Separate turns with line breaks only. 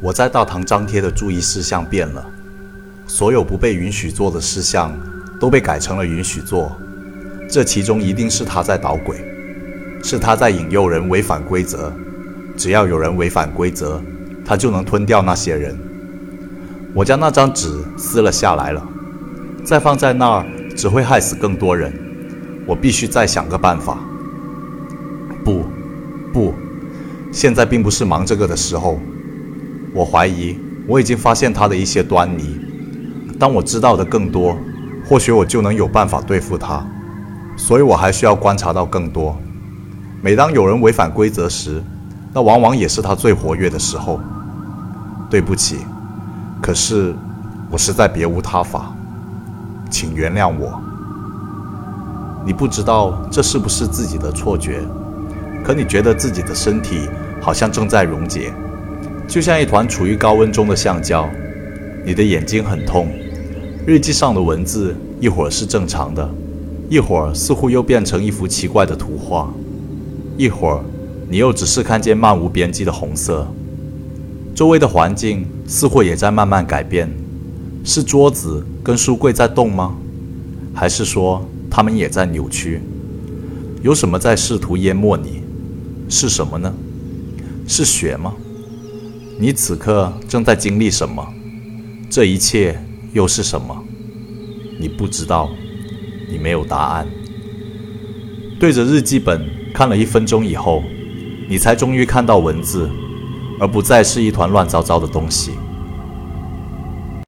我在大堂张贴的注意事项变了，所有不被允许做的事项都被改成了允许做。这其中一定是他在捣鬼，是他在引诱人违反规则。只要有人违反规则，他就能吞掉那些人。我将那张纸撕了下来了，再放在那儿只会害死更多人。我必须再想个办法。不，不，现在并不是忙这个的时候。我怀疑我已经发现他的一些端倪。当我知道的更多，或许我就能有办法对付他。所以我还需要观察到更多。每当有人违反规则时，那往往也是他最活跃的时候。对不起，可是我实在别无他法，请原谅我。你不知道这是不是自己的错觉，可你觉得自己的身体好像正在溶解。就像一团处于高温中的橡胶，你的眼睛很痛。日记上的文字一会儿是正常的，一会儿似乎又变成一幅奇怪的图画，一会儿你又只是看见漫无边际的红色。周围的环境似乎也在慢慢改变，是桌子跟书柜在动吗？还是说它们也在扭曲？有什么在试图淹没你？是什么呢？是雪吗？你此刻正在经历什么？这一切又是什么？你不知道，你没有答案。对着日记本看了一分钟以后，你才终于看到文字，而不再是一团乱糟糟的东西。